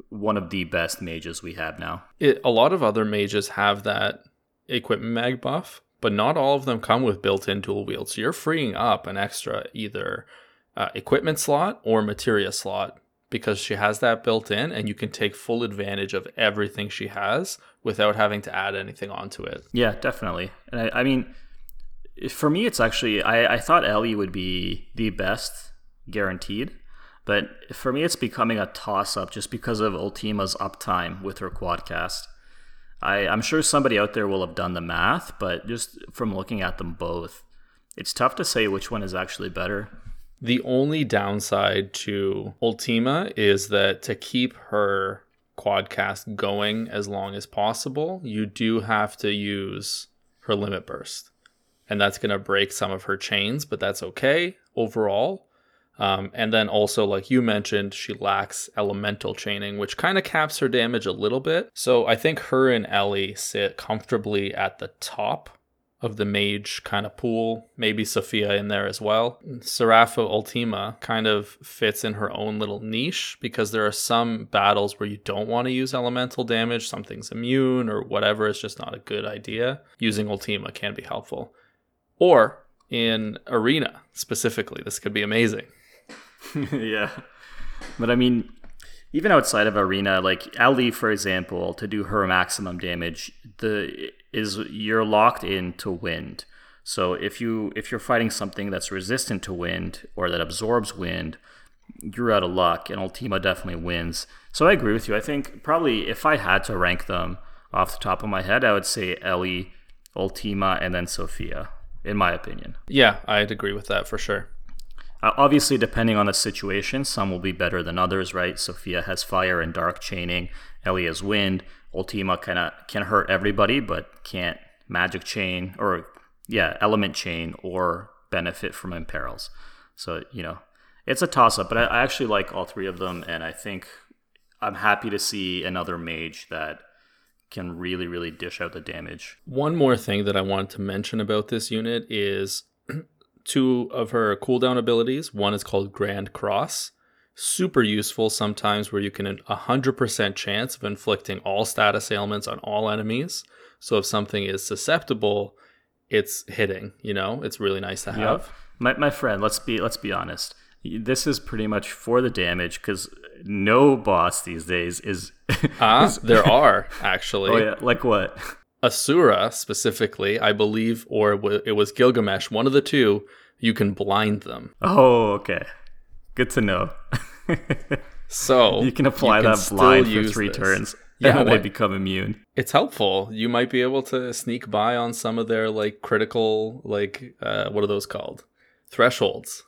one of the best mages we have now. It, a lot of other mages have that equipment mag buff, but not all of them come with built-in dual wield. So you're freeing up an extra either uh, equipment slot or materia slot because she has that built in and you can take full advantage of everything she has without having to add anything onto it. Yeah, definitely. And I, I mean, for me, it's actually, I, I thought Ellie would be the best guaranteed. But for me, it's becoming a toss up just because of Ultima's uptime with her quadcast. I, I'm sure somebody out there will have done the math, but just from looking at them both, it's tough to say which one is actually better. The only downside to Ultima is that to keep her quadcast going as long as possible, you do have to use her limit burst. And that's going to break some of her chains, but that's okay overall. Um, and then also, like you mentioned, she lacks elemental chaining, which kind of caps her damage a little bit. So I think her and Ellie sit comfortably at the top of the mage kind of pool, maybe Sophia in there as well. Serapha Ultima kind of fits in her own little niche because there are some battles where you don't want to use elemental damage, something's immune or whatever, it's just not a good idea. Using Ultima can be helpful. Or in Arena specifically, this could be amazing. yeah. But I mean, even outside of arena, like ali for example, to do her maximum damage, the is you're locked into wind. So if you if you're fighting something that's resistant to wind or that absorbs wind, you're out of luck, and Ultima definitely wins. So I agree with you. I think probably if I had to rank them off the top of my head, I would say Ellie, Ultima, and then Sophia, in my opinion. Yeah, I'd agree with that for sure. Uh, obviously, depending on the situation, some will be better than others, right? Sophia has fire and dark chaining. Ellie has wind. Ultima kind of can hurt everybody, but can't magic chain or yeah, element chain or benefit from imperils. So you know, it's a toss up. But I, I actually like all three of them, and I think I'm happy to see another mage that can really, really dish out the damage. One more thing that I wanted to mention about this unit is two of her cooldown abilities. One is called Grand Cross. Super useful sometimes where you can a 100% chance of inflicting all status ailments on all enemies. So if something is susceptible, it's hitting, you know? It's really nice to have. Yep. My my friend, let's be let's be honest. This is pretty much for the damage cuz no boss these days is Ah, uh, there are actually. Oh yeah, like what? Asura specifically, I believe, or it was Gilgamesh, one of the two, you can blind them. Oh, okay. Good to know. so you can apply you can that blind for three this. turns. Yeah, and they become immune. It's helpful. You might be able to sneak by on some of their like critical, like uh, what are those called? Thresholds.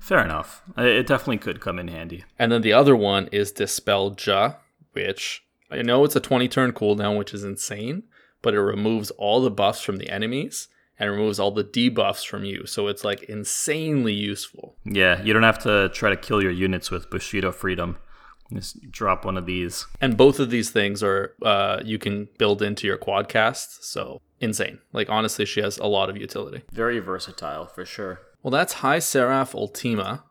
Fair enough. It definitely could come in handy. And then the other one is Dispel Ja, which I know it's a 20 turn cooldown, which is insane, but it removes all the buffs from the enemies and removes all the debuffs from you. So it's like insanely useful. Yeah, you don't have to try to kill your units with Bushido Freedom. Just drop one of these. And both of these things are uh, you can build into your quadcast. So insane. Like honestly, she has a lot of utility. Very versatile for sure. Well, that's High Seraph Ultima.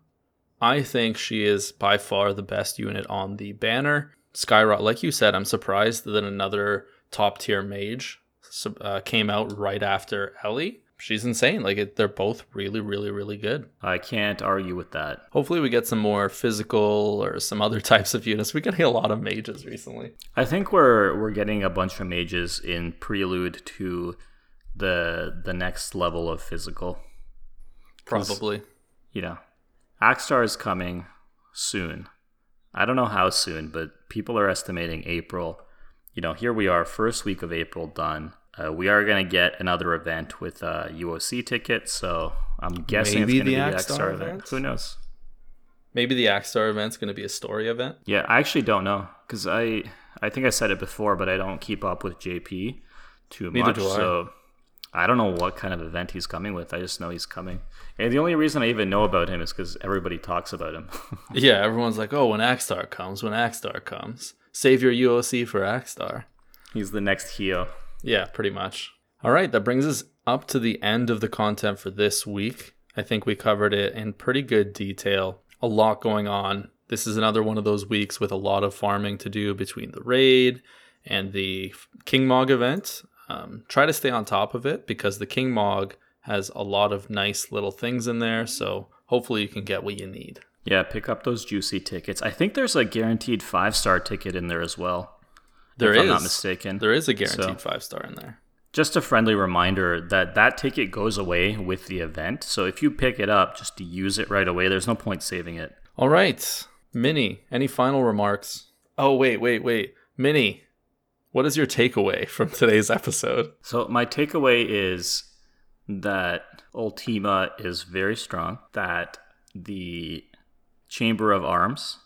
I think she is by far the best unit on the banner. Skyrock, like you said, I'm surprised that another top tier mage uh, came out right after Ellie. She's insane. Like it, they're both really, really, really good. I can't argue with that. Hopefully, we get some more physical or some other types of units. We're getting a lot of mages recently. I think we're we're getting a bunch of mages in prelude to the the next level of physical. Probably. You know, Axstar is coming soon. I don't know how soon, but people are estimating April. You know, here we are, first week of April done Uh, we are going to get another event with uh, UOC tickets, so I'm guessing Maybe it's going to the be the Axstar Axstar event. event? Who knows? Maybe the Axstar event's going to be a story event. Yeah, I actually don't know because I I think I said it before, but I don't keep up with JP too Neither much. do I. So I don't know what kind of event he's coming with. I just know he's coming, and the only reason I even know about him is because everybody talks about him. Yeah, everyone's like, oh, when Axstar comes, when Axstar comes. Save your UOC for Axstar. he's the next Hio. Yeah, pretty much. All right, that brings us up to the end of the content for this week. I think we covered it in pretty good detail. A lot going on. This is another one of those weeks with a lot of farming to do between the raid and the King Mog event. Um, try to stay on top of it because the King Mog has a lot of nice little things in there. So hopefully you can get what you need. Yeah, pick up those juicy tickets. I think there's a guaranteed five star ticket in there as well. There if is I'm not mistaken. There is a guaranteed So- five star in there. Just a friendly reminder that that ticket goes away with the event. So if you pick it up, just to use it right away. There's no point saving it. All right, Minnie. Any final remarks? Oh wait, wait, wait, Minnie. What is your takeaway from today's episode? So my takeaway is that Ultima is very strong. That the Chamber of Arms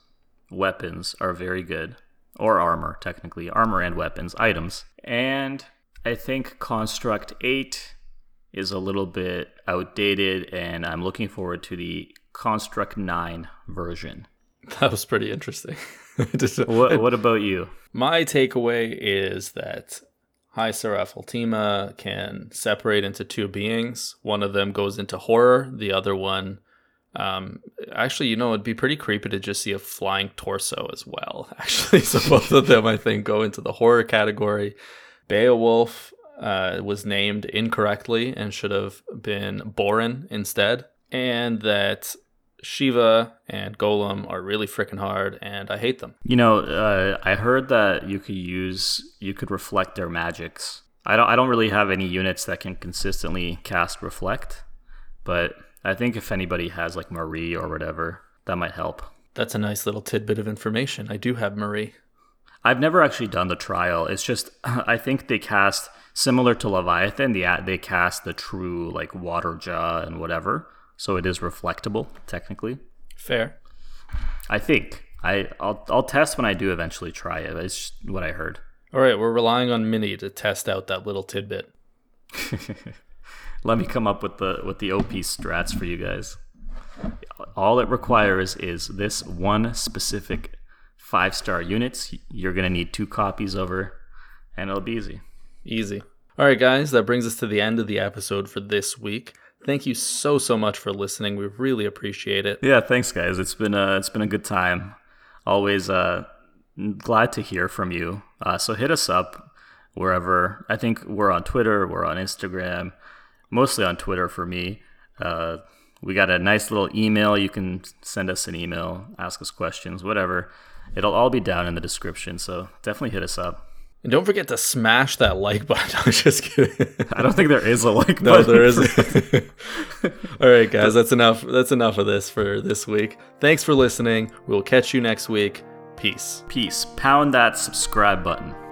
weapons are very good, or armor technically, armor and weapons items. And I think Construct Eight is a little bit outdated, and I'm looking forward to the Construct Nine version. That was pretty interesting. What, what about you? My takeaway is that High Seraph Ultima can separate into two beings. One of them goes into horror, the other one. Um, actually, you know, it'd be pretty creepy to just see a flying torso as well. Actually, so both of them, I think, go into the horror category. Beowulf uh, was named incorrectly and should have been Borin instead, and that Shiva and Golem are really freaking hard, and I hate them. You know, uh, I heard that you could use you could reflect their magics. I don't I don't really have any units that can consistently cast reflect, but I think if anybody has like Marie or whatever, that might help. That's a nice little tidbit of information. I do have Marie. I've never actually done the trial. It's just I think they cast similar to Leviathan. They they cast the true like water jaw and whatever, so it is reflectable technically. Fair. I think I I'll I'll test when I do eventually try it. It's just what I heard. All right, we're relying on Minnie to test out that little tidbit. Let me come up with the with the OP strats for you guys. All it requires is this one specific five star units. You're gonna need two copies of her, and it'll be easy. Easy. All right, guys, that brings us to the end of the episode for this week. Thank you so so much for listening. We really appreciate it. Yeah, thanks guys. It's been a it's been a good time. Always uh glad to hear from you. Uh, so hit us up wherever. I think we're on Twitter, we're on Instagram, mostly on Twitter for me. Uh, we got a nice little email. You can send us an email, ask us questions, whatever. It'll all be down in the description. So definitely hit us up. And don't forget to smash that like button. I'm just kidding. I don't think there is a like button. no, there isn't. All right, guys, that's enough. That's enough of this for this week. Thanks for listening. We'll catch you next week. Peace. Peace. Pound that subscribe button.